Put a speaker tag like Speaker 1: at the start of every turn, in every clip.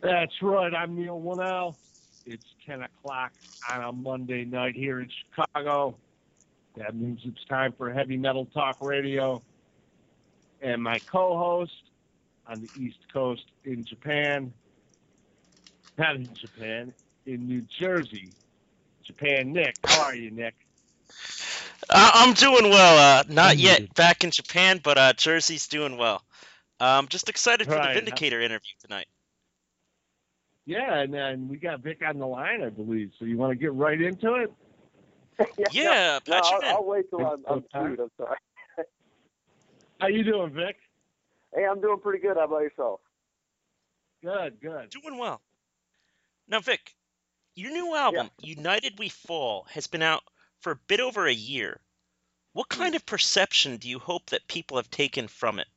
Speaker 1: That's right. I'm Neil Winnell. It's 10 o'clock on a Monday night here in Chicago. That means it's time for Heavy Metal Talk Radio. And my co host on the East Coast in Japan, not in Japan, in New Jersey, Japan, Nick. How are you, Nick?
Speaker 2: Uh, I'm doing well. Uh, not yet back in Japan, but uh, Jersey's doing well. I'm just excited for
Speaker 1: Right.
Speaker 2: the Vindicator interview tonight.
Speaker 1: Yeah, and, and we got Vic on the line, I believe. So you want to get right into it?
Speaker 2: Yeah,
Speaker 3: no,
Speaker 2: patch
Speaker 3: I'll,
Speaker 2: in.
Speaker 3: I'll wait till I'm, I'm
Speaker 1: Okay.
Speaker 3: queued. I'm sorry.
Speaker 1: How you doing, Vic?
Speaker 3: Hey, I'm doing pretty good. How about yourself?
Speaker 1: Good, good.
Speaker 2: Doing well. Now, Vic, your new album, United We Fall, has been out for a bit over a year. What hmm. kind of perception do you hope that people have taken from it?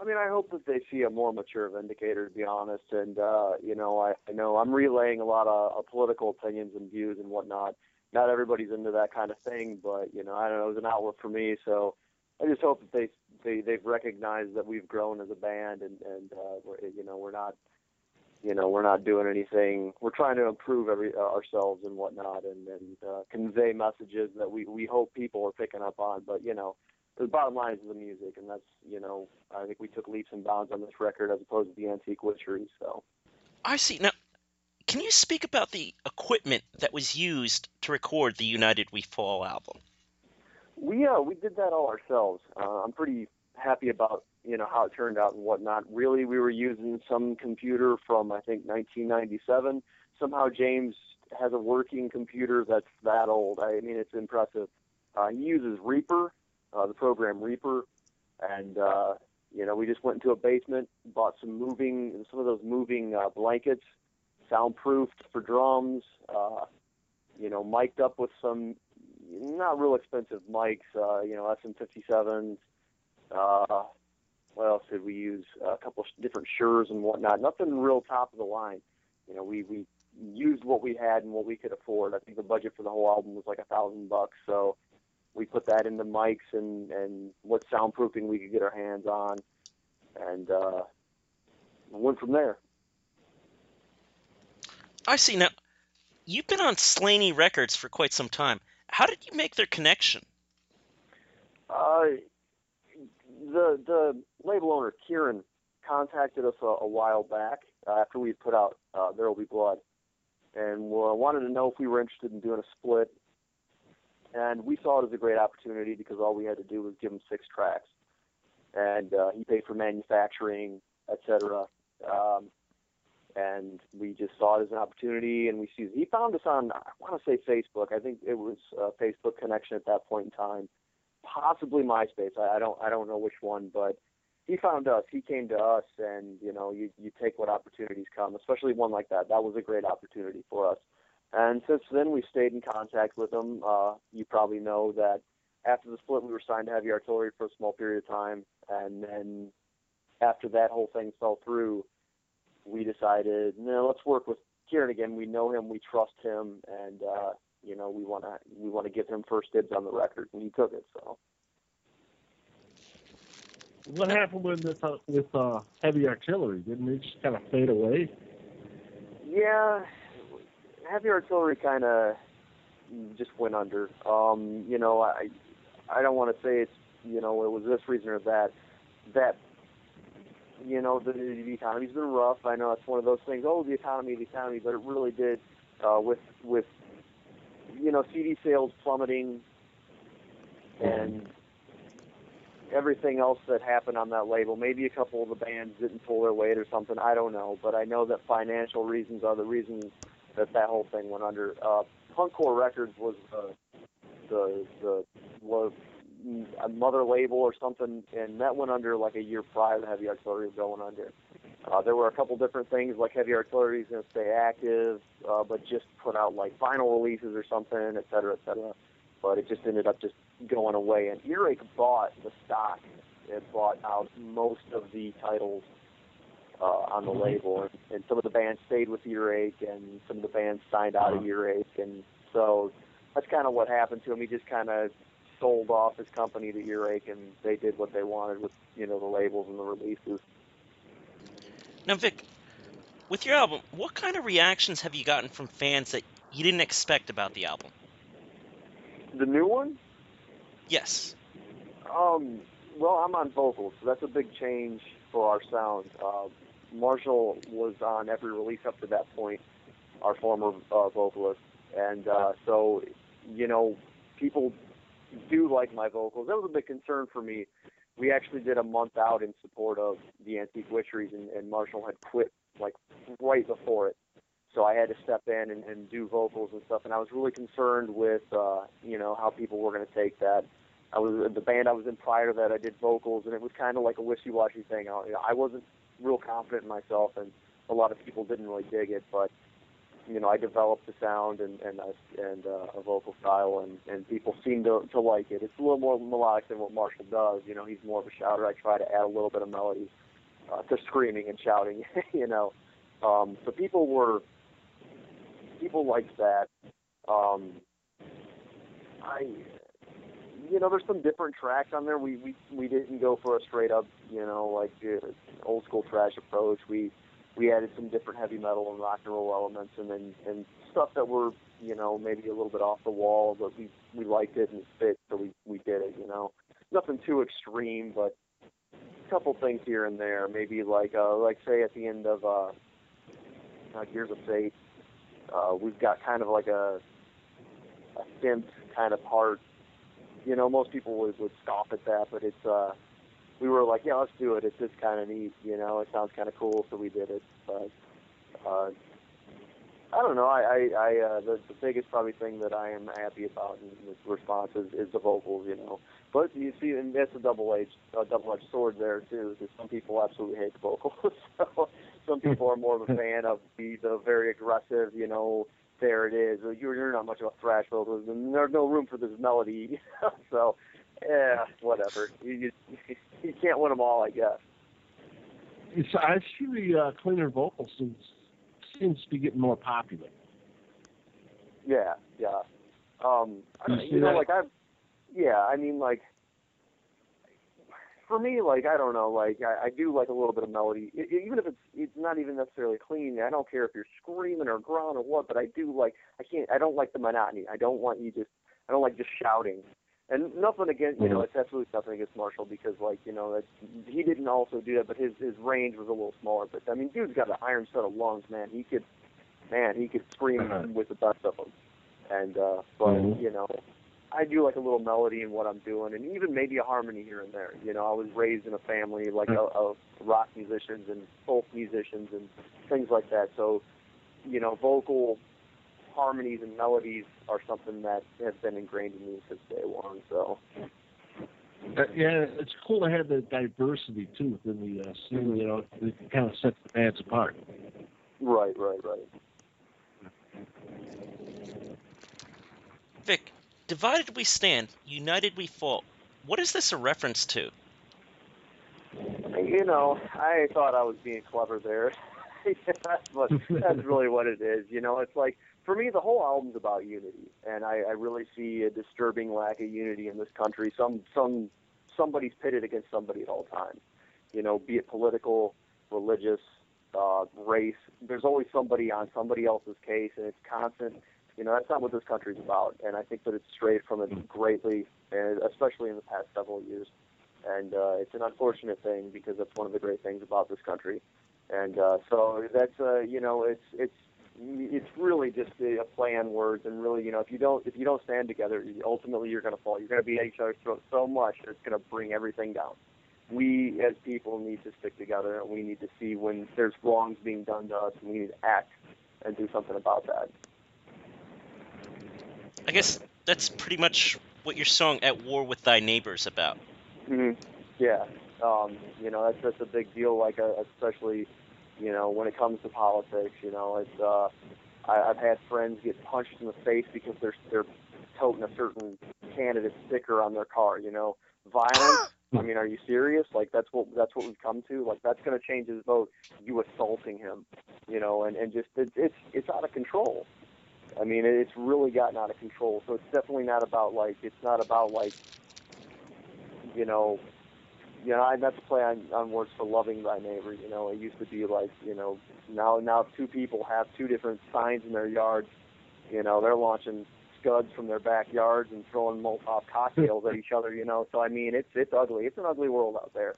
Speaker 3: I mean, I hope that they see a more mature Vindicator, to be honest. And uh, you know, I, I know I'm relaying a lot of uh, political opinions and views and whatnot. Not everybody's into that kind of thing, but you know, I don't know. It was an outlet for me, so I just hope that they they they've recognized that we've grown as a band, and and uh, we're, you know, we're not. You know, we're not doing anything. We're trying to improve every uh, ourselves and whatnot, and and uh, convey messages that we we hope people are picking up on. But you know, the bottom line is the music, and that's you know I think we took leaps and bounds on this record as opposed to the antique witchery. So
Speaker 2: I see. Now, can you speak about the equipment that was used to record the United We Fall album?
Speaker 3: we uh we did that all ourselves. Uh, I'm pretty happy about you know how it turned out and whatnot. Really, we were using some computer from I think 1997. Somehow James has a working computer that's that old. I mean, it's impressive. Uh, he uses Reaper, uh, the program Reaper, and uh, you know we just went into a basement, bought some moving, some of those moving uh, blankets, soundproofed for drums. Uh, you know, mic'd up with some not real expensive mics. Uh, you know, SM57s. Uh, what else did we use? a couple of different Shures and whatnot. Nothing real top of the line. You know, we we used what we had and what we could afford. I think the budget for the whole album was like a thousand bucks. So we put that into mics and and what soundproofing we could get our hands on, and uh, went from there.
Speaker 2: I see. Now, you've been on Slaney Records for quite some time. How did you make their connection?
Speaker 3: Uh, the the label owner Kieran contacted us a, a while back uh, after we put out uh, There Will Be Blood, and uh, wanted to know if we were interested in doing a split. And we saw it as a great opportunity because all we had to do was give him six tracks, and uh, he paid for manufacturing, etc. Um, and we just saw it as an opportunity, and we see he found us on I want to say Facebook. I think it was a Facebook connection at that point in time possibly MySpace. I, I don't I don't know which one, but he found us. He came to us, and you know, you you take what opportunities come, especially one like that. That was a great opportunity for us. And since then, we stayed in contact with him. Uh, you probably know that after the split, we were signed to Heavy Artillery for a small period of time, and then after that whole thing fell through, we decided, no, let's work with Kieran again. We know him, we trust him, and uh, you know, we want to we want to give him first dibs on the record, and he took it. So.
Speaker 1: What happened with this, uh, with uh, heavy artillery? Didn't it just kind of fade away?
Speaker 3: Yeah, heavy artillery kind of just went under. Um, you know, I I don't want to say it's you know it was this reason or that. That you know the, the economy's been rough. I know it's one of those things. Oh, the economy, the economy, but it really did uh, with with you know CD sales plummeting and everything else that happened on that label. Maybe a couple of the bands didn't pull their weight or something. I don't know, but I know that financial reasons are the reasons that that whole thing went under. Uh, Punkcore Records was the the the was a mother label or something, and that went under like a year prior to Heavy Artillery going under. Uh, there were a couple different things like Heavy Artillery is going to stay active, uh, but just put out like vinyl releases or something, et cetera, et cetera. But it just ended up just going away. And Earache bought the stock. It bought out most of the titles uh, on the label, and, and some of the bands stayed with Earache, and some of the bands signed out of Earache, and so that's kind of what happened to him. He just kind of sold off his company to Earache, and they did what they wanted with you know the labels and the releases.
Speaker 2: Now, Vic, with your album, what kind of reactions have you gotten from fans that you didn't expect about the album?
Speaker 3: The new one?
Speaker 2: Yes.
Speaker 3: Um, well, I'm on vocals, so that's a big change for our sound. Uh, Marshall was on every release up to that point, our former uh, vocalist, and uh, so you know, people do like my vocals. That was a big concern for me. We actually did a month out in support of the Antique Witcheries, and, and Marshall had quit like right before it. So I had to step in and, and do vocals and stuff, and I was really concerned with, uh, you know, how people were going to take that. I was the band I was in prior to that. I did vocals, and it was kind of like a wishy-washy thing. I, I wasn't real confident in myself, and a lot of people didn't really dig it. But you know, I developed a sound and and a, and uh, a vocal style, and and people seem to to like it. It's a little more melodic than what Marshall does. You know, he's more of a shouter. I try to add a little bit of melody uh, to screaming and shouting. you know, um, so people were people liked that. Um, I you know, there's some different tracks on there. We we we didn't go for a straight up, you know, like uh, old school thrash approach. We we added some different heavy metal and rock and roll elements, and then and stuff that were, you know, maybe a little bit off the wall, but we we liked it and it fit, so we we did it. You know, nothing too extreme, but a couple things here and there. Maybe like uh like say at the end of uh, uh Gears of Fate, uh, we've got kind of like a a synth kind of part you know, most people would, would scoff at that, but it's, uh, we were like, yeah, let's do it. It's just kind of neat, you know, it sounds kind of cool, so we did it. But, uh, I don't know. I, I, I uh, the, the biggest probably thing that I am happy about in this response is, is the vocals, you know. But you see, and that's a double-edged, uh, double-edged sword there too. Because some people absolutely hate the vocals. so some people are more of a fan of the, the very aggressive, you know, there it is. You're, you're not much of a thrash vocalist, and there's no room for this melody. so, yeah, whatever. You, you you can't win them all, I guess.
Speaker 1: It's, I see the uh, cleaner vocal seems seems to be getting more popular.
Speaker 3: Yeah, yeah. Um,
Speaker 1: you,
Speaker 3: you know,
Speaker 1: that?
Speaker 3: like I've, yeah, I mean, like for me, like I don't know, like I, I do like a little bit of melody, it, even if it's it's not even necessarily clean. I don't care if you're screaming or growling or what, but I do like I can't. I don't like the monotony. I don't want you just. I don't like just shouting. And nothing against you know, it's absolutely nothing against Marshall because like you know that he didn't also do that, but his his range was a little smaller. But I mean, dude's got an iron set of lungs, man. He could, man, he could scream with the best of them. And uh, but
Speaker 1: Mhm.
Speaker 3: you know, I do like a little melody in what I'm doing, and even maybe a harmony here and there. You know, I was raised in a family like of, of rock musicians and folk musicians and things like that. So, you know, vocal harmonies and melodies are something that has been ingrained in me since day one. So,
Speaker 1: Uh, yeah, it's cool to have the diversity too within the uh, scene. You know, it kind of sets the bands apart.
Speaker 3: right, right, right.
Speaker 2: Vic, divided we stand, united we fall. What is this a reference to?
Speaker 3: You know, I thought I was being clever there. that's that's really what it is. You know, it's like for me, the whole album's about unity, and I, I really see a disturbing lack of unity in this country. Some some somebody's pitted against somebody at all times. You know, be it political, religious, uh, race. There's always somebody on somebody else's case, and it's constant. You know, that's not what this country's about, and I think that it's strayed from it greatly, and especially in the past several years. And uh, it's an unfortunate thing because that's one of the great things about this country. And uh, so that's uh, you know, it's it's it's really just a play on words, and really, you know, if you don't if you don't stand together, ultimately you're going to fall. You're going to be at each other's throats so much that it's going to bring everything down. We as people need to stick together, and we need to see when there's wrongs being done to us, and we need to act and do something about that.
Speaker 2: I guess that's pretty much what your song "At War with Thy Neighbors" about.
Speaker 3: hmm Yeah, um, you know that's that's a big deal. Like uh, especially, you know, when it comes to politics, you know, it's. Uh, I, I've had friends get punched in the face because they're they're toting a certain candidate sticker on their car. You know, violence. I mean, are you serious? Like that's what that's what we've come to. Like that's going to change his vote. You assaulting him, you know, and and just it, it's it's out of control. I mean, it's really gotten out of control. So it's definitely not about like it's not about like you know you know, I, that's a play on, on words for loving thy neighbor. You know, it used to be like, you know, now now two people have two different signs in their yards, you know, they're launching scuds from their backyards and throwing Molotov cocktails at each other. You know, so I mean, it's it's ugly. It's an ugly world out there.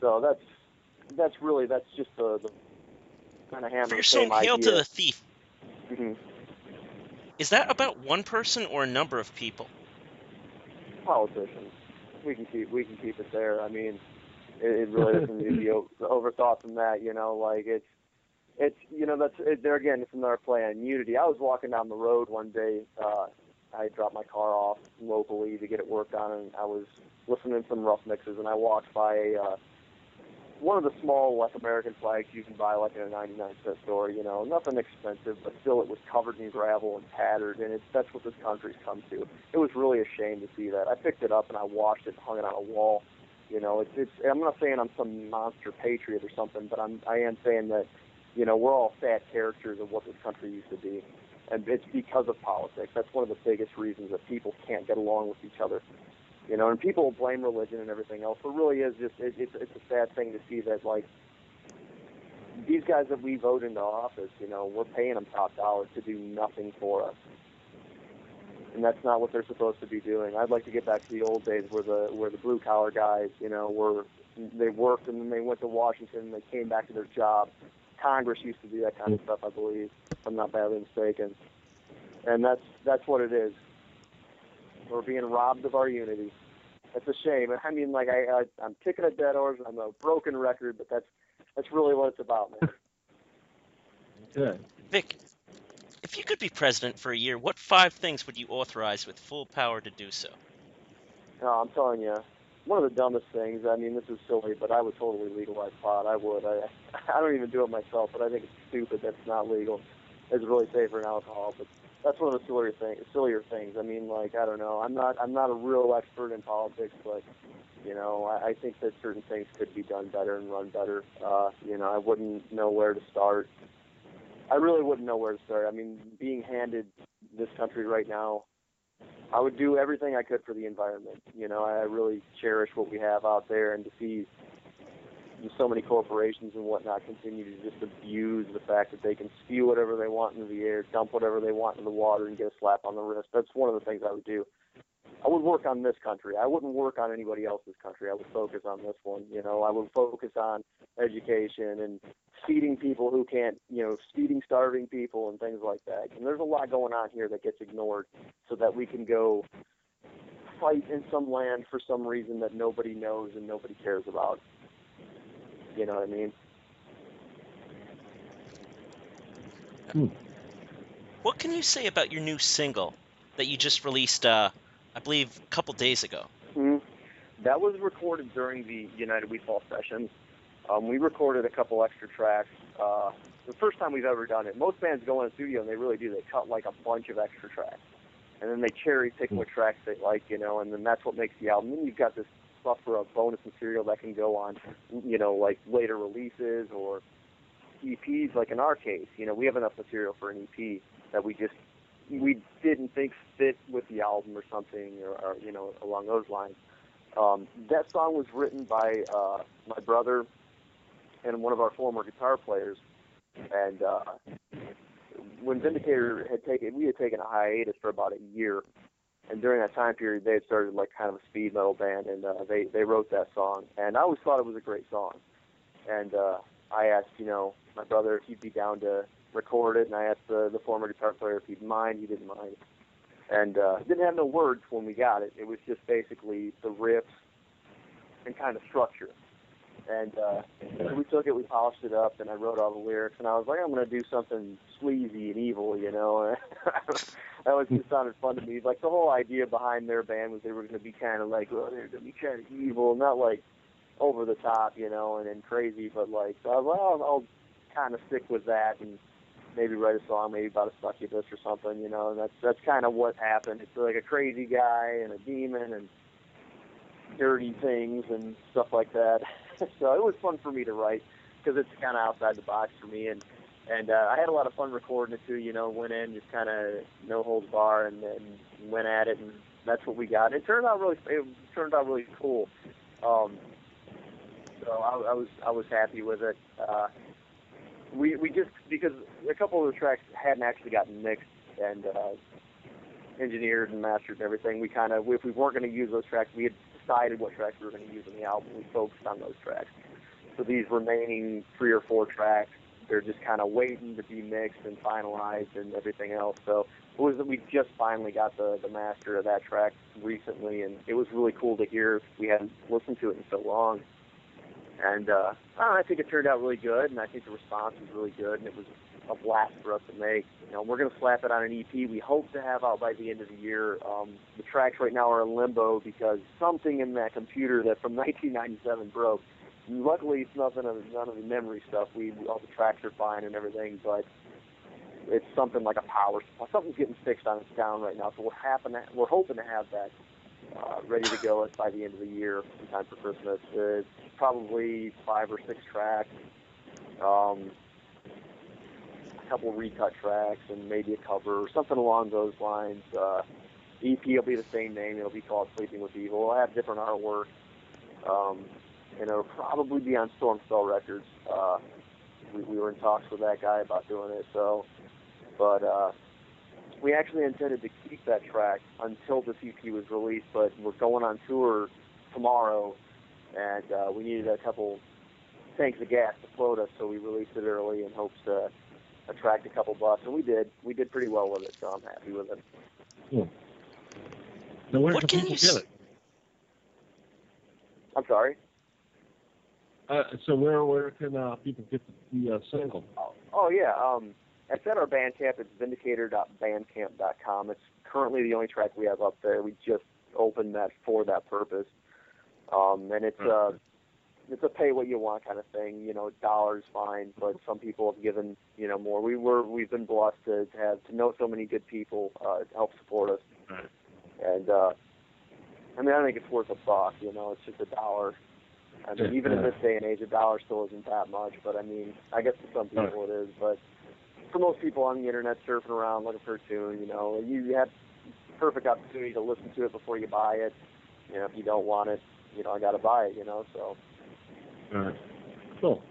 Speaker 3: So that's that's really that's just the, the kind of hammer
Speaker 2: For your
Speaker 3: the same
Speaker 2: song "Hail
Speaker 3: idea.
Speaker 2: to the Thief,"
Speaker 3: Mhm.
Speaker 2: Is that about one person or a number of people?
Speaker 3: politicians. We can keep we can keep it there. I mean, it, it really doesn't need to be overthought from that. You know, like it's it's you know that's it, there again. It's another play on unity. I was walking down the road one day. Uh, I dropped my car off locally to get it worked on, and I was listening to some rough mixes, and I walked by a uh, one of the small like American flags you can buy like in a 99 cent store. You know, nothing expensive, but still it was covered in gravel and tattered, and it's that's what this country's come to. It was really a shame to see that. I picked it up and I washed it and hung it on a wall. You know, it's it's. I'm not saying I'm some monster patriot or something, but I'm I am saying that, you know, we're all sad characters of what this country used to be, and it's because of politics. That's one of the biggest reasons that people can't get along with each other. You know, and people blame religion and everything else, but really is just it, it's it's a sad thing to see that like these guys that we vote into office, you know, we're paying them top dollar to do nothing for us. And that's not what they're supposed to be doing. I'd like to get back to the old days where the where the blue collar guys, you know, were they worked and then they went to Washington and they came back to their job. Congress used to do that kind of stuff, I believe, if I'm not badly mistaken. And that's that's what it is. We're being robbed of our unity. That's a shame. I mean, like I, I I'm kicking a dead horse. I'm a broken record, but that's that's really what it's about, man.
Speaker 1: Good.
Speaker 2: Vic, if you could be president for a year, what five things would you authorize with full power to do so?
Speaker 3: No, I'm telling you, one of the dumbest things. I mean, this is silly, but I would totally legalize pot. I would. I I don't even do it myself, but I think it's stupid that it's not legal. It's really safer than alcohol, but that's one of the sillier things. Sillier things. I mean, like I don't know. I'm not. I'm not a real expert in politics, but you know, I, I think that certain things could be done better and run better. Uh, you know, I wouldn't know where to start. I really wouldn't know where to start. I mean, being handed this country right now, I would do everything I could for the environment. You know, I really cherish what we have out there, and to see so many corporations and whatnot continue to just abuse the fact that they can spew whatever they want into the air, dump whatever they want into the water, and get a slap on the wrist. That's one of the things I would do. I would work on this country. I wouldn't work on anybody else's country. I would focus on this one. You know, I would focus on education and feeding people who can't, you know, feeding starving people and things like that. And there's a lot going on here that gets ignored so that we can go fight in some land for some reason that nobody knows and nobody cares about. You know what I mean?
Speaker 2: What can you say about your new single that you just released, uh, I believe, a couple days ago?
Speaker 3: hmm That was recorded during the United We Fall sessions. Um, we recorded a couple extra tracks. Uh, the first time we've ever done it. Most bands go in a studio and they really do. They cut like a bunch of extra tracks, and then they cherry pick what tracks they like, you know, and then that's what makes the album. Then you've got this buffer of bonus material that can go on, you know, like later releases or EPs. Like in our case, you know, we have enough material for an EP that we just we didn't think fit with the album or something, or, or you know, along those lines. Um, that song was written by uh, my brother and one of our former guitar players. And uh, when Vindicator had taken, we had taken a hiatus for about a year. And during that time period, they had started like kind of a speed metal band, and uh, they they wrote that song. And I always thought it was a great song. And uh, I asked, you know, my brother if he'd be down to record it, and I asked the the former guitar player if he'd mind. He didn't mind and uh, didn't have no words when we got it. It was just basically the riffs and kind of structure. And uh, we took it, we polished it up, and I wrote all the lyrics. And I was like, I'm going to do something sleazy and evil, you know. that was just sounded fun to me. Like the whole idea behind their band was they were going to be kind of like, well, they're going to be kind of evil, not like over the top, you know, and, and crazy, but like, so I was like, oh, I'll kind of stick with that and maybe write a song maybe about a succubus or something, you know, and that's that's kind of what happened. It's like a crazy guy and a demon and dirty things and stuff like that. So it was fun for me to write because it's kind of outside the box for me, and and uh, I had a lot of fun recording it too. You know, went in just kind of no holds bar and, and went at it, and that's what we got. It turned out really it turned out really cool. Um, so I, I was I was happy with it. Uh, we we just because a couple of the tracks hadn't actually gotten mixed and uh, engineered and mastered and everything. We kind of if we weren't going to use those tracks, we had decided what tracks we were going to use in the album. We focused on those tracks. So these remaining three or four tracks, they're just kind of waiting to be mixed and finalized and everything else. So it was that we just finally got the the master of that track recently, and it was really cool to hear. We hadn't listened to it in so long, and uh, I, think it turned out really good, and I think the response was really good, and it was a blast for us to make. You know, we're going to slap it on an EP. We hope to have out by the end of the year. Um, the tracks right now are in limbo because something in that computer that from 1997 broke. Luckily, it's nothing of none of the memory stuff. We all the tracks are fine and everything, but it's something like a power. Something's getting fixed on its down right now, so we're happen to, we're hoping to have that uh, ready to go by the end of the year, in time for Christmas. It's probably five or six tracks. Um, couple recut tracks and maybe a cover or something along those lines. Uh, EP will be the same name. It'll be called Sleeping with Evil. It'll have different artwork. Um, and it'll probably be on Stormspell Records. Uh, we, we were in talks with that guy about doing it. So, but uh, we actually intended to keep that track until this EP was released. But we're going on tour tomorrow, and uh, we needed a couple tanks of gas to float us, so we released it early in hopes to attract a couple bucks, and we did. We did pretty well with it, so I'm happy with it.
Speaker 1: Cool. Now, where
Speaker 2: What
Speaker 1: can
Speaker 2: can
Speaker 1: people
Speaker 2: you
Speaker 1: get it?
Speaker 3: I'm sorry.
Speaker 1: Uh, so where where can uh, people get the uh, single?
Speaker 3: Oh, oh yeah. Um, it's at our Bandcamp. It's vindicator.bandcamp.com. It's currently the only track we have up there. We just opened that for that purpose. Um, and it's uh, it's a pay what you want kind of thing. You know, dollars fine, but some people have given you know more. We were we've been blessed to, to have to know so many good people uh, to help support us. And uh, I mean, I think it's worth a buck. You know, it's just a dollar. I mean, even in this day and age, a dollar still isn't that much. But I mean, I guess for some people it is. But for most people on the internet surfing around looking for a tune, you know, you have perfect opportunity to listen to it before you buy it. You know, if you don't want it, you know, I got to buy it. You know, so.
Speaker 1: All right. Cool.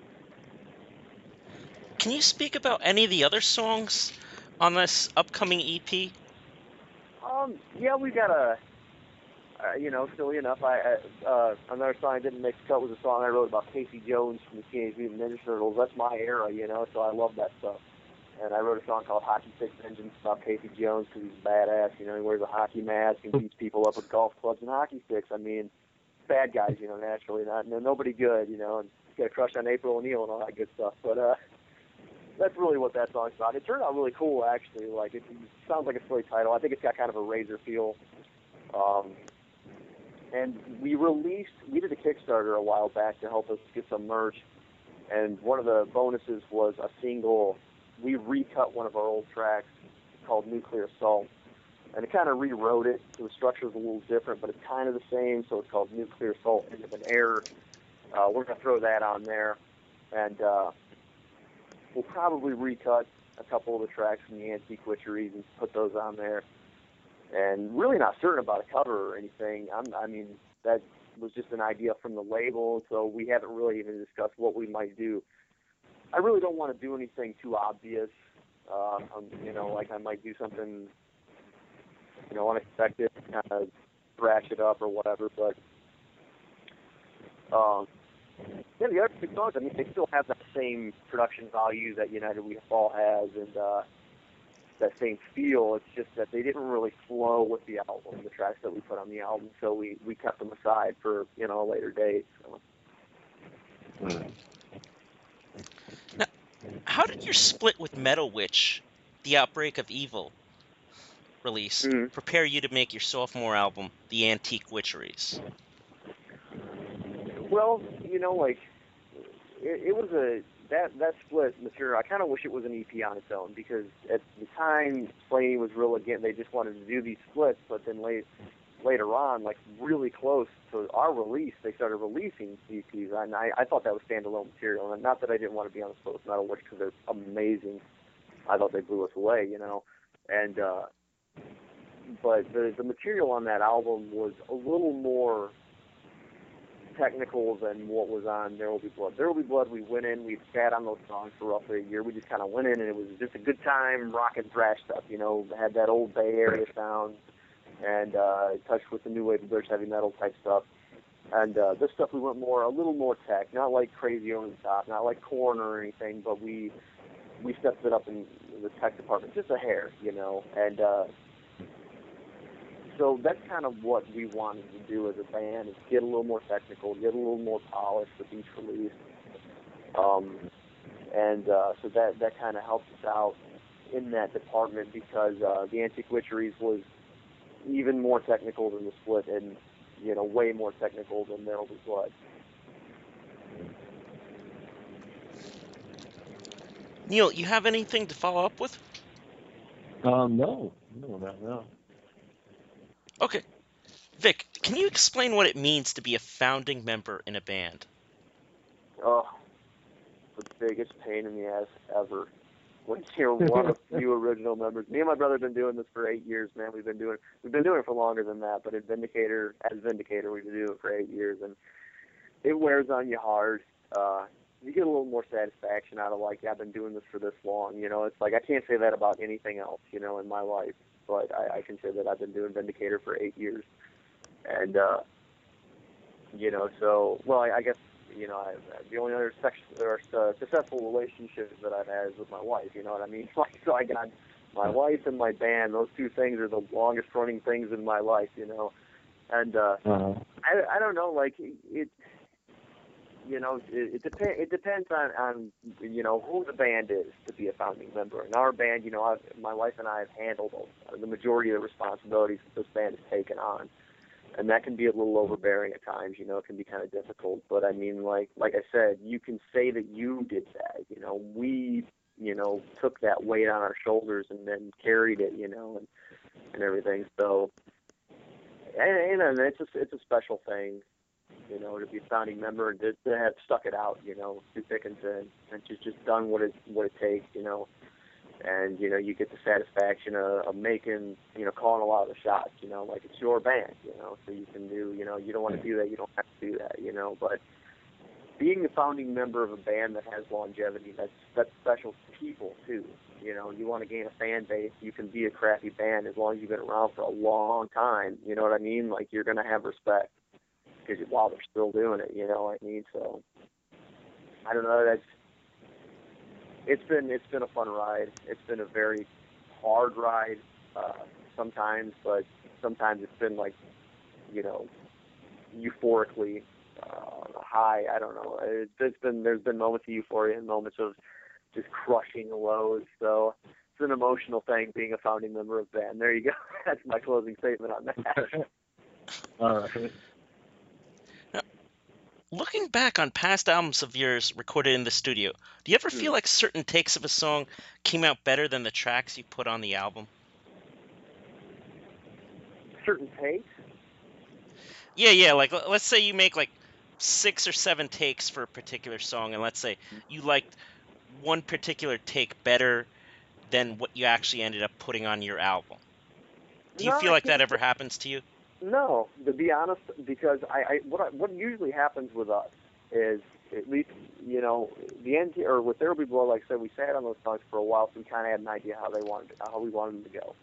Speaker 2: Can you speak about any of the other songs on this upcoming EP?
Speaker 3: Um, yeah, we got a, uh, you know, silly enough, I, I uh, another song I didn't make the cut was a song I wrote about Casey Jones from the Teenage Mutant Ninja Turtles. That's my era, you know, so I love that stuff. And I wrote a song called Hockey Stick Vengeance about Casey Jones because he's badass, you know, he wears a hockey mask and beats people up with golf clubs and hockey sticks. I mean, bad guys, you know, naturally, not no, nobody good, you know, and got a crush on April O'Neil and all that good stuff. But uh, that's really what that song's about. It turned out really cool, actually. Like it, it sounds like a silly title. I think it's got kind of a razor feel. Um, and we released, we did a Kickstarter a while back to help us get some merch. And one of the bonuses was a single. We recut one of our old tracks called Nuclear Assault. And it kind of rewrote it. So the structure's a little different, but it's kind of the same. So it's called Nuclear Assault End of an Error. Uh, we're going to throw that on there. And uh, we'll probably recut a couple of the tracks from the Antique Witcheries and put those on there. And really not certain about a cover or anything. I'm, I mean, that was just an idea from the label, so we haven't really even discussed what we might do. I really don't want to do anything too obvious. Uh, you know, like I might do something, you know, unexpected, kind of thrash it up or whatever. But um, yeah, the other two songs, I mean, they still have that same production value that United We Fall has, and uh, that same feel. It's just that they didn't really flow with the album, the tracks that we put on the album. So we we kept them aside for you know a later date. So.
Speaker 1: All right.
Speaker 2: How did your split with Metal Witch, The Outbreak of Evil, release
Speaker 3: Mhm.
Speaker 2: prepare you to make your sophomore album, The Antique Witcheries?
Speaker 3: Well, you know, like it, it was a that that split material. I kind of wish it was an EP on its own because at the time Slaney was real again. They just wanted to do these splits, but then late later on, like really close to our release, they started releasing EPs, and I, I thought that was standalone material. And not that I didn't want to be on the split with Metal Witch because they're amazing. I thought they blew us away, you know, and uh, but the the material on that album was a little more technical than what was on There Will Be Blood. There Will Be Blood, we went in, we sat on those songs for roughly a year. We just kind of went in, and it was just a good time, rock and thrash stuff. You know, had that old Bay Area sound, and uh, touched with the new wave of British heavy metal type stuff. And uh, this stuff we went more, a little more tech, not like crazy over the top, not like corn or anything, but we we stepped it up in the tech department just a hair, you know. And uh, so that's kind of what we wanted to do as a band is get a little more technical, get a little more polished with each release. Um, and uh, so that that kind of helps us out in that department because uh, the Antique Witcheries was even more technical than the Split and you know way more technical than There Will Be Blood.
Speaker 2: Neil, you have anything to follow up with?
Speaker 1: Um, no, no, not now.
Speaker 2: Okay. Vic, can you explain what it means to be a founding member in a band?
Speaker 3: Oh, the biggest pain in the ass ever. When you're one of few original members. Me and my brother have been doing this for eight years, man. We've been doing we've been doing it for longer than that, but at Vindicator as Vindicator we've been doing it for eight years and it wears on you hard. Uh you get a little more satisfaction out of like, yeah, I've been doing this for this long, you know. It's like I can't say that about anything else, you know, in my life but I, I can say that I've been doing Vindicator for eight years, and uh, you know, so well, I, I guess you know, I, the only other sex, or, uh, successful relationship that I've had is with my wife. You know what I mean? Like, so I got my wife and my band. Those two things are the longest running things in my life. You know, and uh, uh-huh. I I don't know, like it you know, it, it depends. It depends on on you know who the band is to be a founding member. In our band, you know, I've, my wife and I have handled the majority of the responsibilities that this band has taken on, and that can be a little overbearing at times. You know, it can be kind of difficult. But I mean, like like I said, you can say that you did that. You know, we you know took that weight on our shoulders and then carried it. You know, and and everything. So. And, and it's a it's a special thing you know, to be a founding member and to, to have stuck it out, you know, through thick and thin, and just just done what it what it takes, you know, and you know you get the satisfaction of, of making, you know, calling a lot of the shots, you know, like it's your band, you know, so you can do, you know, you don't want to do that, you don't have to do that, you know, but being the founding member of a band that has longevity, that's that's special to people too. You know, you want to gain a fan base, you can be a crappy band as long as you've been around for a long time. You know what I mean? Like you're gonna have respect because while they're still doing it, you know what I mean. So I don't know. That's it's been it's been a fun ride. It's been a very hard ride uh, sometimes, but sometimes it's been like you know euphorically uh, high. I don't know. It's, it's been there's been moments of euphoria and moments of just crushing lows. So it's an emotional thing being a founding member of band. There you go. That's my closing statement on that.
Speaker 1: All right
Speaker 2: looking back on past albums of yours recorded in the studio, do you ever feel hmm. like certain takes of a song came out better than the tracks you put on the album?
Speaker 3: Certain takes?
Speaker 2: Yeah, yeah. Like, let's say you make like six or seven takes for a particular song, and let's say you liked one particular take better than what you actually ended up putting on your album. Do you no, feel like that ever happens to you?
Speaker 3: No, to be honest, because I, I what I, what usually happens with us is at least you know the end or with Be Blood, like I said, we sat on those songs for a while, so we kind of had an idea how they wanted how we wanted them to go.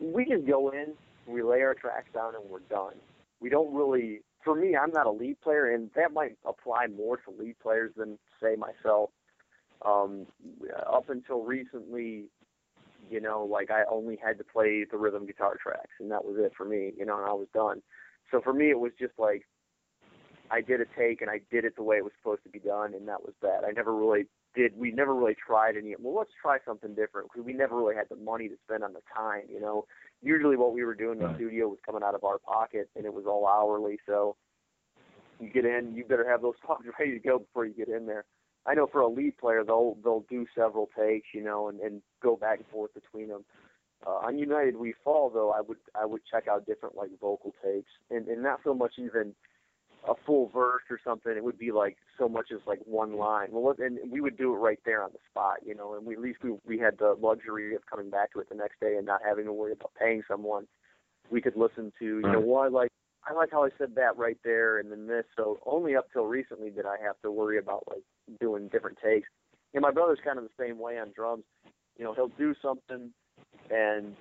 Speaker 3: We just go in, we lay our tracks down, and we're done. We don't really. For me, I'm not a lead player, and that might apply more to lead players than say myself. Um, up until recently, you know, like I only had to play the rhythm guitar tracks, and that was it for me, you know, and I was done. So for me, it was just like I did a take and I did it the way it was supposed to be done, and that was that. I never really did. We never really tried any. Well, let's try something different because we never really had the money to spend on the time, you know. Usually, what we were doing in the studio was coming out of our pocket, and it was all hourly. So you get in, you better have those songs ready to go before you get in there. I know for a lead player they'll they'll do several takes, you know, and, and go back and forth between them. Uh, on United We Fall though, I would I would check out different like vocal takes, and and not so much even a full verse or something. It would be like so much as like one line. Well, and we would do it right there on the spot, you know. And we at least we we had the luxury of coming back to it the next day and not having to worry about paying someone. We could listen to, you know, well I like I like how I said that right there, and then this. So only up till recently did I have to worry about like doing different takes. And my brother's kind of the same way on drums. You know, he'll do something, and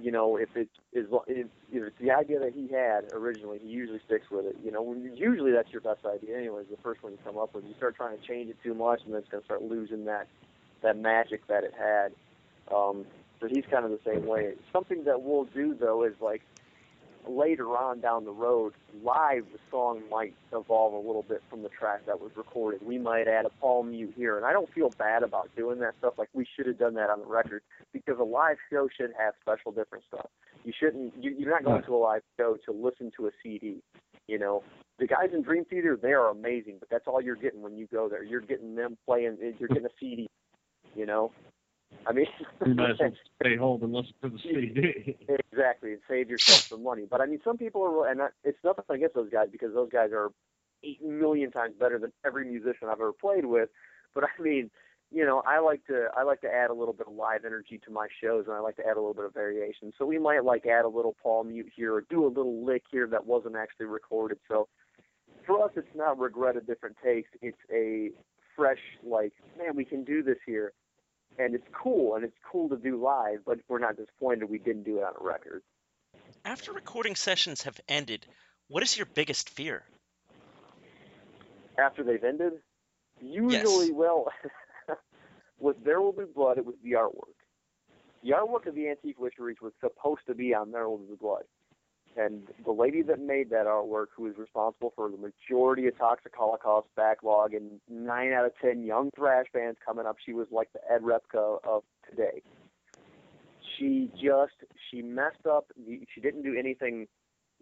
Speaker 3: you know, if it is if, if it's the idea that he had originally, he usually sticks with it. You know, usually that's your best idea, anyways. The first one you come up with, you start trying to change it too much, and then it's gonna start losing that that magic that it had. Um, so he's kind of the same way. Something that we'll do though is like later on down the road, live the song might evolve a little bit from the track that was recorded. We might add a palm mute here, and I don't feel bad about doing that stuff. Like we should have done that on the record because a live show should have special different stuff. You shouldn't. You, you're not going to a live show to listen to a CD. You know, the guys in Dream Theater they are amazing, but that's all you're getting when you go there. You're getting them playing. You're getting a CD. You know, I mean,
Speaker 1: you might as well stay home and listen to the CD.
Speaker 3: exactly, and save yourself some money. But I mean, some people are, and it's nothing against those guys because those guys are eight million times better than every musician I've ever played with. But I mean, you know, I like to I like to add a little bit of live energy to my shows, and I like to add a little bit of variation. So we might like add a little palm mute here, or do a little lick here that wasn't actually recorded. So for us, it's not regretted different takes. It's a fresh like, man, we can do this here and it's cool and it's cool to do live, but we're not disappointed we didn't do it on a record.
Speaker 2: After recording sessions have ended, what is your biggest fear?
Speaker 3: After they've ended, usually,
Speaker 2: yes.
Speaker 3: well, with There Will Be Blood, it was the artwork. The artwork of the Antique Witcheries was supposed to be on There Will Be Blood. And the lady that made that artwork, who is responsible for the majority of Toxic Holocaust backlog and nine out of ten young thrash bands coming up, she was like the Ed Repka of today. She just she messed up. She didn't do anything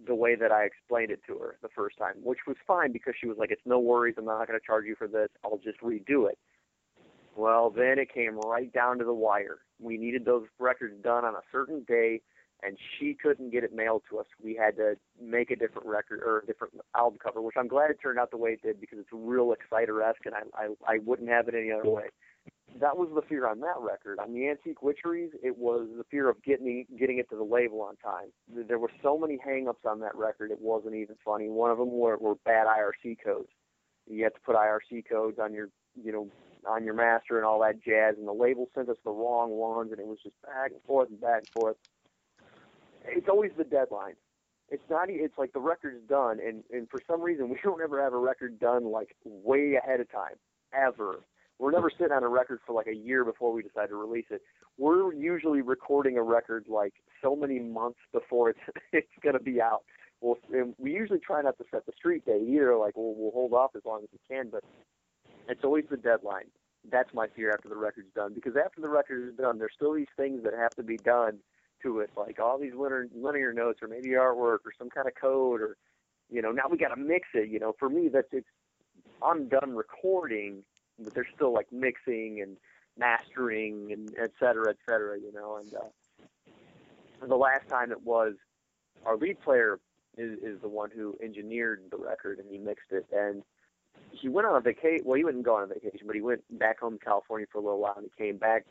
Speaker 3: the way that I explained it to her the first time, which was fine because she was like, "It's no worries. I'm not going to charge you for this. I'll just redo it." Well, then it came right down to the wire. We needed those records done on a certain day and she couldn't get it mailed to us. We had to make a different record or a different album cover, which I'm glad it turned out the way it did because it's real Exciter-esque, and I, I I wouldn't have it any other way. That was the fear on that record. On the Antique Witcheries, it was the fear of getting getting it to the label on time. There were so many hang-ups on that record, it wasn't even funny. One of them were, were bad IRC codes. You had to put IRC codes on your you know on your master and all that jazz, and the label sent us the wrong ones, and it was just back and forth and back and forth it's always the deadline. It's not. It's like the record's done, and and for some reason we don't ever have a record done like way ahead of time, ever. We're never sitting on a record for like a year before we decide to release it. We're usually recording a record like so many months before it's it's to be out. Well, we usually try not to set the street date either. Like we'll we'll hold off as long as we can, but it's always the deadline. That's my fear after the record's done because after the record is done, there's still these things that have to be done to it, like all these linear, linear notes or maybe artwork or some kind of code or, you know, now we got to mix it. You know, for me, that's it's I'm done recording, but there's still like mixing and mastering and et cetera, et cetera. You know, and uh, the last time it was our lead player is, is the one who engineered the record and he mixed it and he went on a vacation. Well, he wouldn't go on a vacation, but he went back home to California for a little while and he came back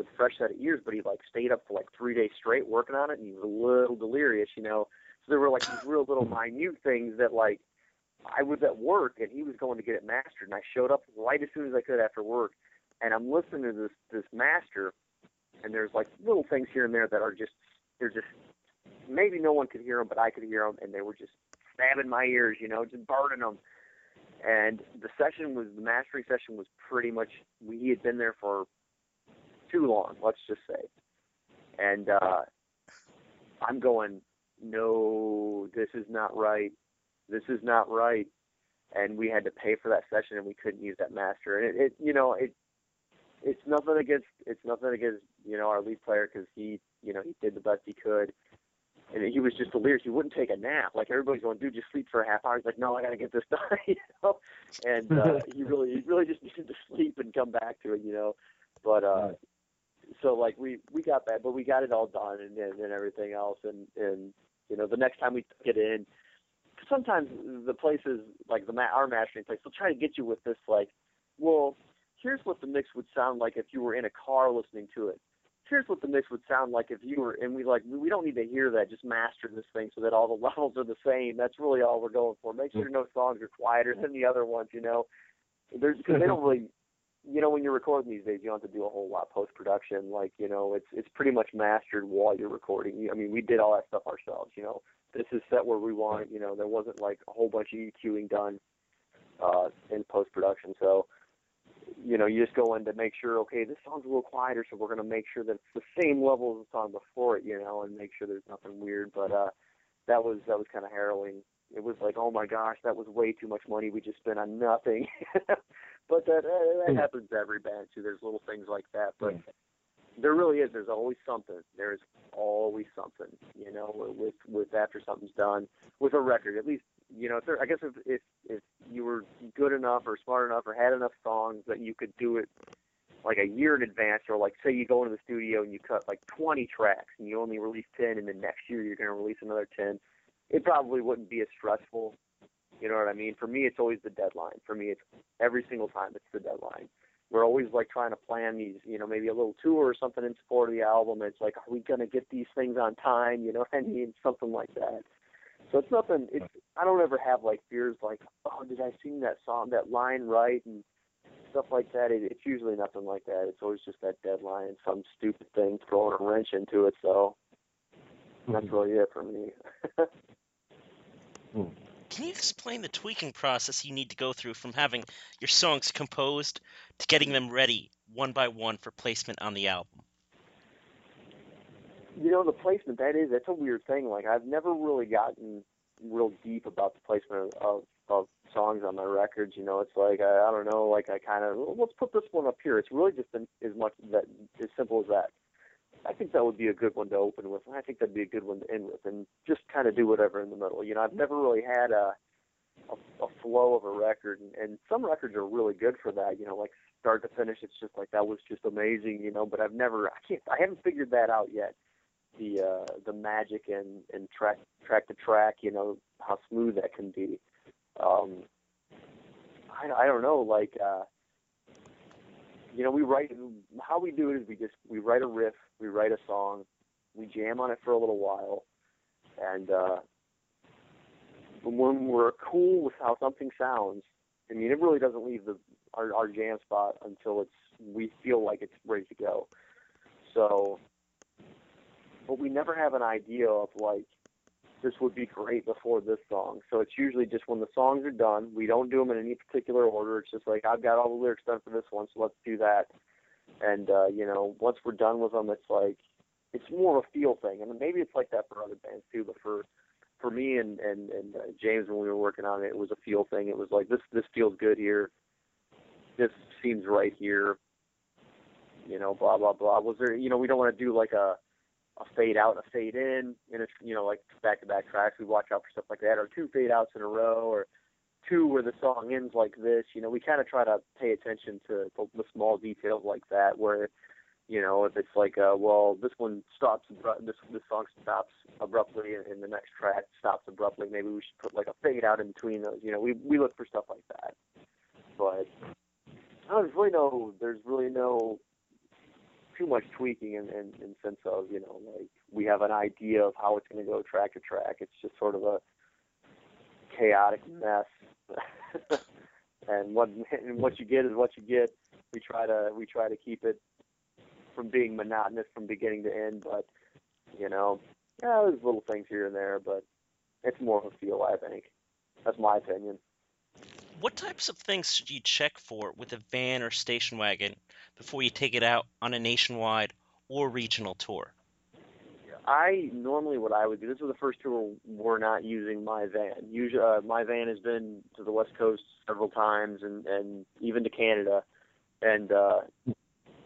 Speaker 3: with a fresh set of ears, but he like stayed up for like three days straight working on it, and he was a little delirious, you know. So there were like these real little minute things that like I was at work and he was going to get it mastered, and I showed up right as soon as I could after work, and I'm listening to this this master, and there's like little things here and there that are just they're just maybe no one could hear them, but I could hear them, and they were just stabbing my ears, you know, just burning them. And the session was the mastering session was pretty much we he had been there for too long, let's just say. And uh, I'm going, no, this is not right. This is not right. And we had to pay for that session, and we couldn't use that master. And it, it you know, it it's nothing against it's nothing against you know our lead player because he you know he did the best he could and he was just delirious. He wouldn't take a nap. Like everybody's going, dude, just sleep for a half hour. He's like, no, I got to get this done. you know, and uh, he really, he really just needed to sleep and come back to it. You know, but uh, so like we we got that, but we got it all done and and, and everything else, and and you know the next time we it in, sometimes the places like the our mastering place they'll try to get you with this like, well, here's what the mix would sound like if you were in a car listening to it. here's what the mix would sound like if you were, and we like, we don't need to hear that. Just master this thing so that all the levels are the same. That's really all we're going for. Make sure mm-hmm. no songs are quieter than the other ones. You know, there's because they don't really, you know, when you're recording these days, you don't have to do a whole lot post production. Like, you know, it's it's pretty much mastered while you're recording. I mean, we did all that stuff ourselves. You know, this is set where we want. You know, there wasn't like a whole bunch of EQing done uh, in post production, so you know, you just go in to make sure, okay, this song's a little quieter, so we're going to make sure that it's the same level as the song before it, you know, and make sure there's nothing weird. But uh, that was that was kind of harrowing. It was like, oh my gosh, that was way too much money we just spent on nothing. but that uh, that happens to every band too. There's little things like that, but there really is. There's always something. There's always something, you know, with with after something's done with a record. At least you know, if there, I guess if, if if you were good enough or smart enough or had enough songs that you could do it like a year in advance, or like say you go into the studio and you cut like 20 tracks and you only release 10, and then next year you're going to release another 10, it probably wouldn't be as stressful. You know what I mean? For me, it's always the deadline. For me, it's every single time it's the deadline. We're always like trying to plan these, you know, maybe a little tour or something in support of the album. It's like, are we going to get these things on time? You know what I mean? Something like that. So it's nothing. It's I don't ever have like fears like, oh, did I sing that song, that line right, and stuff like that. It, it's usually nothing like that. It's always just that deadline and some stupid thing throwing a wrench into it. So that's
Speaker 1: Mm-hmm.
Speaker 3: really it for me.
Speaker 2: Can you explain the tweaking process you need to go through from having your songs composed to getting them ready one by one for placement on the album?
Speaker 3: you know, the placement that is that's a weird thing. Like I've never really gotten real deep about the placement of, of songs on my records. You know, it's like I, I don't know, like I kind of let's put this one up here. It's really just an, as much that as simple as that. I think that would be a good one to open with, I think that'd be a good one to end with, and just kind of do whatever in the middle. You know, I've never really had a a, a flow of a record, and, and some records are really good for that. You know, like start to finish, it's just like that was just amazing. You know, but I've never, I can't, I haven't figured that out yet the uh, the magic and and track track to track, you know how smooth that can be. Um, I I don't know, like uh, you know we write how we do it is we just we write a riff, we write a song, we jam on it for a little while, and uh, when we're cool with how something sounds, I mean it really doesn't leave the our, our jam spot until it's we feel like it's ready to go. So but we never have an idea of like this would be great before this song. So it's usually just when the songs are done, we don't do them in any particular order. It's just like I've got all the lyrics done for this one, so let's do that. And uh, you know, once we're done with them, it's like it's more of a feel thing, and maybe it's like that for other bands too. But for for me and and and uh, James, when we were working on it, it was a feel thing. It was like this this feels good here. This seems right here. You know, blah blah blah. Was there? You know, we don't want to do like a a fade out, a fade in, and it's you know like back to back tracks. We watch out for stuff like that, or two fade outs in a row, or two where the song ends like this. You know, we kind of try to pay attention to the, small details like that, where you know if it's like, uh, well, this one stops, this this song stops abruptly, and, and the next track stops abruptly. Maybe we should put like a fade out in between those. You know, we we look for stuff like that, but. Oh, there's really no, there's really no too much tweaking in, in, in sense of you know like we have an idea of how it's going to go track to track. It's just sort of a chaotic mess, and what and what you get is what you get. We try to we try to keep it from being monotonous from beginning to end, but you know, yeah, there's little things here and there, but it's more of a feel, I think. That's my opinion.
Speaker 2: What types of things should you check for with a van or station wagon before you take it out on a nationwide or regional tour?
Speaker 3: I normally what I would do. This was the first tour we're not using my van. Usually, uh, my van has been to the West Coast several times, and and even to Canada, and uh,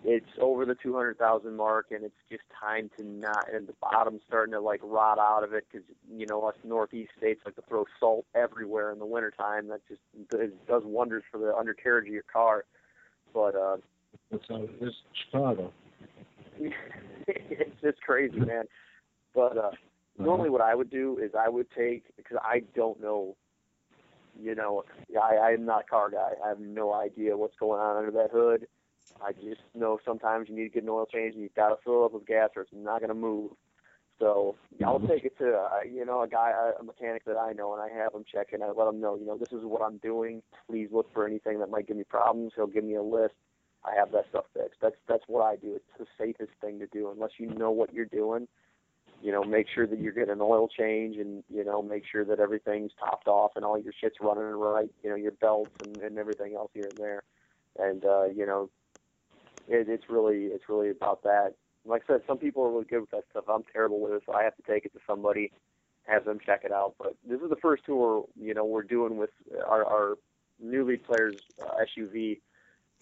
Speaker 3: it's over the 200,000 mark, and it's just time to not. And the bottom's starting to like rot out of it because you know us Northeast states like to throw salt everywhere in the wintertime. That just it does wonders for the undercarriage of your car. But uh,
Speaker 1: That's how it is Chicago.
Speaker 3: it's just crazy, man. But uh, normally what I would do is I would take because I don't know, you know, I I'm not a car guy. I have no idea what's going on under that hood. I just know sometimes you need to get an oil change and you've got to fill up with gas or it's not going to move. So I'll take it to uh, you know a guy, a mechanic that I know, and I have him check it. And I let him know, you know, this is what I'm doing. Please look for anything that might give me problems. He'll give me a list. I have that stuff fixed. That's that's what I do. It's the safest thing to do. Unless you know what you're doing, you know, make sure that you're getting an oil change, and you know, make sure that everything's topped off and all your shit's running right. You know, your belts and, and everything else here and there. And uh, you know, it, it's really it's really about that like I said, some people are really good with that stuff. I'm terrible with it, so I have to take it to somebody, have them check it out. But this is the first tour, you know, we're doing with our, our new player's uh, SUV,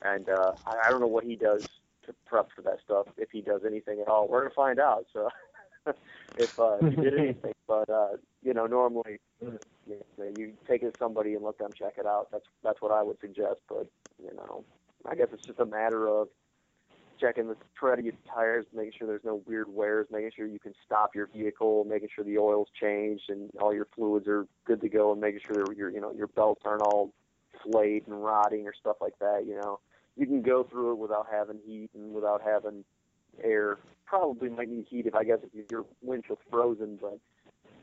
Speaker 3: and uh, I, I don't know what he does to prep for that stuff, if he does anything at all. We're gonna find out. So if uh, he did anything, but uh, you know, normally you, know, you take it to somebody and let them check it out. That's that's what I would suggest. But you know, I guess it's just a matter of checking the tread of your tires, making sure there's no weird wears, making sure you can stop your vehicle, making sure the oil's changed and all your fluids are good to go, and making sure your you know your belts aren't all flayed and rotting or stuff like that. You know, you can go through it without having heat and without having air. Probably might need heat if I guess if your windshield's frozen, but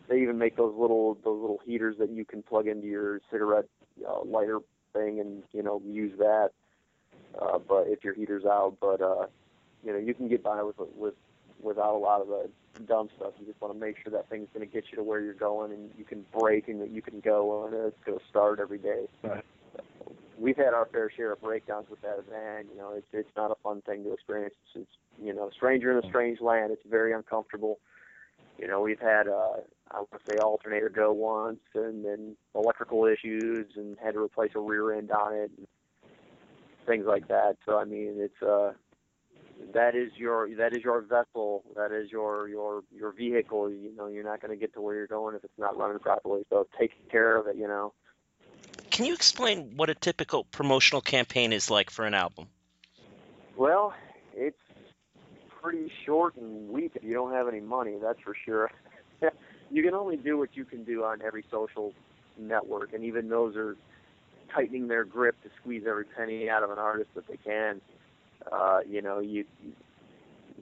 Speaker 3: they even make those little those little heaters that you can plug into your cigarette uh, lighter thing and you know use that uh, but if your heater's out, but uh, you know you can get by with with without a lot of the dumb stuff. You just want to make sure that thing's going to get you to where you're going, and you can brake and that you can go and it's going to start every day.
Speaker 1: Right.
Speaker 3: We've had our fair share of breakdowns with that van. You know, it's it's not a fun thing to experience. It's, it's you know, stranger in a strange land. It's very uncomfortable. You know, we've had uh, I want to say alternator go once, and then electrical issues, and had to replace a rear end on it. And, things like that. So I mean, it's uh, that is your that is your vessel, that is your your your vehicle. You know, you're not going to get to where you're going if it's not running properly. So take care of it. You know.
Speaker 2: Can you explain what a typical promotional campaign is like for an album?
Speaker 3: Well, it's pretty short and weak if you don't have any money. That's for sure. you can only do what you can do on every social network, and even those are tightening their grip to squeeze every penny out of an artist that they can. Uh, you know, you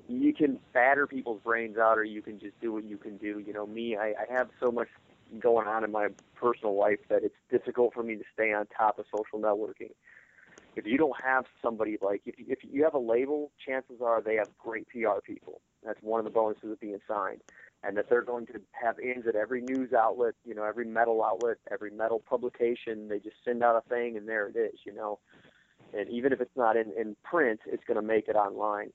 Speaker 3: you can batter people's brains out, or you can just do what you can do. You know, me, I, I have so much going on in my personal life that it's difficult for me to stay on top of social networking. If you don't have somebody like, if if you have a label, chances are they have great PR people. That's one of the bonuses of being signed and that they're going to have ins at every news outlet, you know, every metal outlet, every metal publication. They just send out a thing, and there it is, you know. And even if it's not in, in print, it's going to make it online.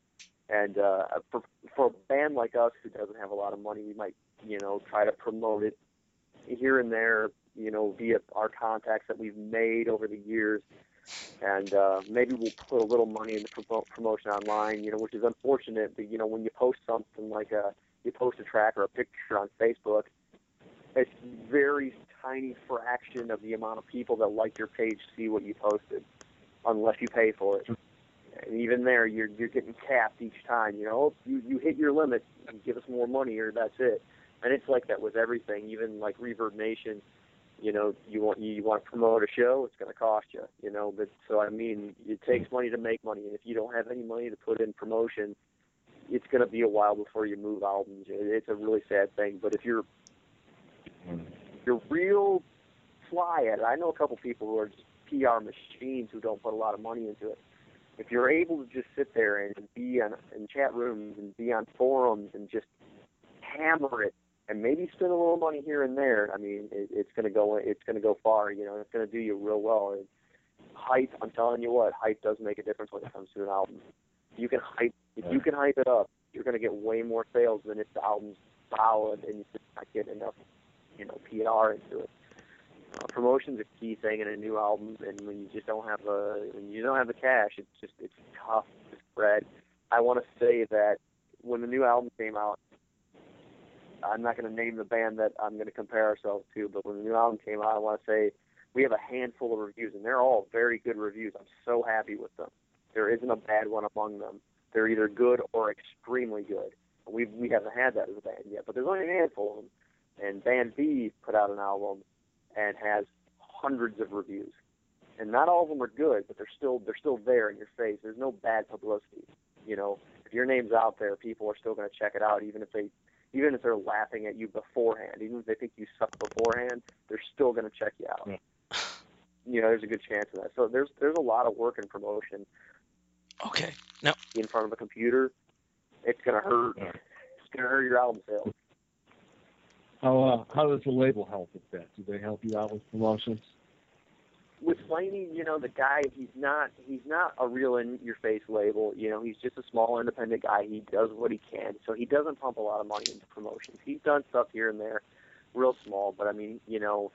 Speaker 3: And uh, for for a band like us who doesn't have a lot of money, we might, you know, try to promote it here and there, you know, via our contacts that we've made over the years. And uh, maybe we'll put a little money into promote, promotion online, you know, which is unfortunate. But you know, when you post something like a you post a track or a picture on Facebook, it's very tiny fraction of the amount of people that like your page see what you posted, unless you pay for it. And even there, you're you're getting capped each time. You know, you you hit your limit, give us more money, or that's it. And it's like that with everything, even like Reverb Nation. You know, you want you want to promote a show, it's going to cost you. You know, but so I mean, it takes money to make money, and if you don't have any money to put in promotion, it's going to be a while before you move albums. It's a really sad thing. But if you're you're real fly at it, I know a couple people who are just PR machines who don't put a lot of money into it. If you're able to just sit there and be on in chat rooms and be on forums and just hammer it and maybe spend a little money here and there, I mean, it, it's going to go it's going to go far. You know, it's going to do you real well. And hype, I'm telling you what, hype does make a difference when it comes to an album. You can hype if you can hype it up, you're going to get way more sales than if the album's solid and you just not get enough, you know, PR into it. Uh, promotion's a key thing in a new album, and when you just don't have a when you don't have the cash, it's just it's tough to spread. I want to say that when the new album came out, I'm not going to name the band that I'm going to compare ourselves to, but when the new album came out, I want to say we have a handful of reviews, and they're all very good reviews. I'm so happy with them. There isn't a bad one among them. They're either good or extremely good. We we haven't had that as a band yet, but there's only a handful of them. And Band B put out an album and has hundreds of reviews. and not all of them are good, but they're still they're still there in your face. There's no bad publicity. You know, if your name's out there, people are still going to check it out, even if they even if they're laughing at you beforehand, even if they think you suck beforehand, they're still going to check you out.
Speaker 1: Yeah.
Speaker 3: You know, there's a good chance of that. So there's there's a lot of work in promotion
Speaker 2: Okay. Now,
Speaker 3: in front of a computer. It's going to hurt.
Speaker 1: Yeah.
Speaker 3: It's going to hurt your album sales.
Speaker 1: How uh, how does the label help with that? Do they help you out with promotions?
Speaker 3: With Slaney, you know, the guy he's not he's not a real in your face label. You know, he's just a small independent guy. He does what he can. So he doesn't pump a lot of money into promotions. He's done stuff here and there, real small, but I mean, you know,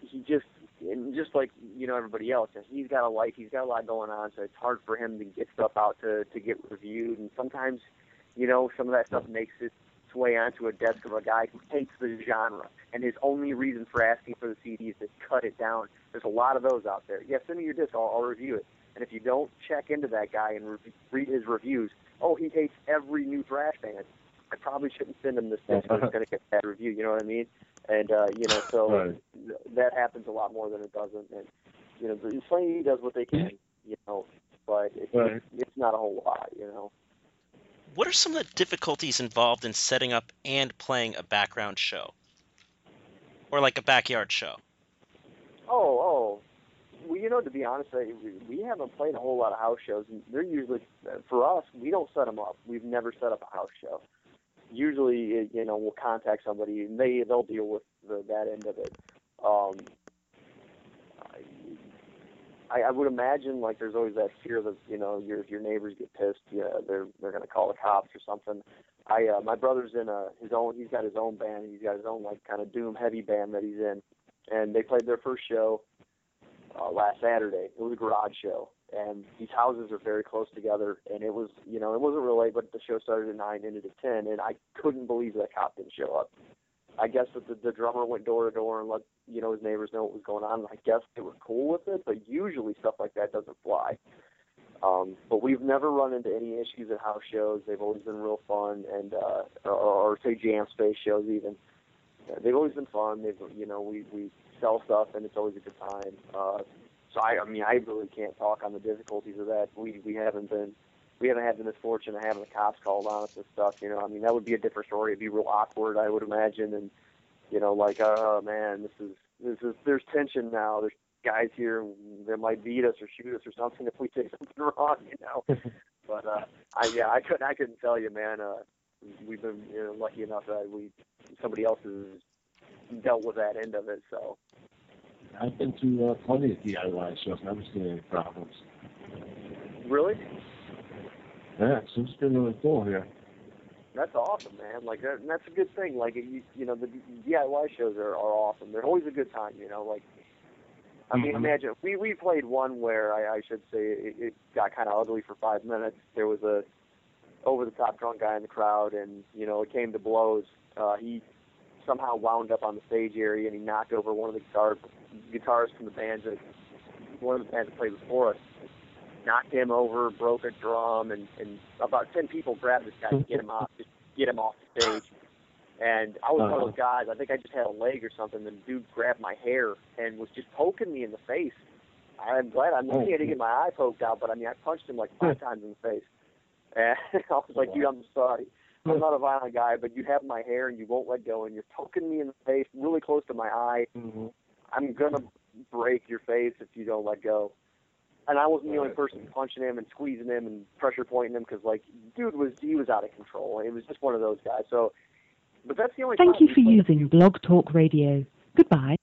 Speaker 3: he just and just like, you know, everybody else, he's got a life, he's got a lot going on, so it's hard for him to get stuff out to to get reviewed and sometimes, you know, some of that stuff makes its way onto a desk of a guy who hates the genre and his only reason for asking for the CD is to cut it down. There's a lot of those out there. Yeah, send me your disc. I'll, I'll review it. And if you don't check into that guy and re- read his reviews, oh, he hates every new thrash band. I probably shouldn't send him this disc. because It's going to get a bad review. You know what I mean? And uh, you know, so
Speaker 1: Right.
Speaker 3: th- that happens a lot more than it doesn't. And you know, the Slaney does what they can. You know, but it's
Speaker 1: Right.
Speaker 3: it's not a whole lot. You know.
Speaker 2: what are some of the difficulties involved in setting up and playing a background show? Or like a backyard show?
Speaker 3: Oh, oh. Well, you know, to be honest, we- haven't played a whole lot of house shows. and They're usually for us. We don't set them up. We've never set up a house show. Usually, you know, we'll contact somebody and they they'll deal with the, that end of it. Um, I, I would imagine like there's always that fear that you know your your neighbors get pissed, yeah, they're they're gonna call the cops or something. I uh, my brother's in a his own. He's got his own band. He's got his own like kind of doom heavy band that he's in, and they played their first show uh, last Saturday. It was a garage show, and these houses are very close together. And it was you know it wasn't real late, but the show started at nine, ended at ten, and I couldn't believe that cop didn't show up. I guess that the, the drummer went door to door and let you know his neighbors know what was going on. And I guess they were cool with it, but usually stuff like that doesn't fly. Um, but we've never run into any issues at house shows. They've always been real fun, and uh, or, or say jam space shows even. They've always been fun. They've you know we we sell stuff and it's always a good time. Uh, so I I mean I really can't talk on the difficulties of that. We we haven't been we haven't had the misfortune of having the cops called on us and stuff. You know I mean that would be a different story. It'd be real awkward I would imagine, and you know like oh man this is this is there's tension now. There's guys here that might beat us or shoot us or something if we say something wrong, you know. but uh I yeah, I couldn't I couldn't tell you, man. Uh we've been you know, lucky enough that we somebody else has dealt with that end of it, so
Speaker 1: I've been to uh, plenty of DIY shows. Never seen any problems.
Speaker 3: really
Speaker 1: Yeah, so it's been really cool here.
Speaker 3: that's awesome, man. Like that, and that's a good thing. Like you, you know, the DIY shows are, are awesome. They're always a good time. You know, like I mean,
Speaker 1: Mhm.
Speaker 3: imagine we we played one where I, I should say it, it got kind of ugly for five minutes. There was a over the top drunk guy in the crowd, and you know, it came to blows. Uh, he somehow wound up on the stage area, and he knocked over one of the guitar guitarists from the band that one of the bands that played before us. Knocked him over, broke a drum, and and about ten people grabbed this guy to get him off, just get him off the stage. And I was one of those guys. I think I just had a leg or something. And the dude grabbed my hair and was just poking me in the face. I'm glad I'm lucky I didn't get my eye poked out, but I mean I punched him like five times in the face. And I was like, dude, I'm sorry. I'm not a violent guy, but you have my hair and you won't let go, and you're poking me in the face, really close to my eye.
Speaker 1: Mm-hmm.
Speaker 3: I'm gonna break your face if you don't let go. And I wasn't the only person punching him and squeezing him and pressure pointing him because, like, dude was he was out of control. It was just one of those guys. So, but that's the only.
Speaker 4: Thank you for using Blog Talk Radio. Goodbye.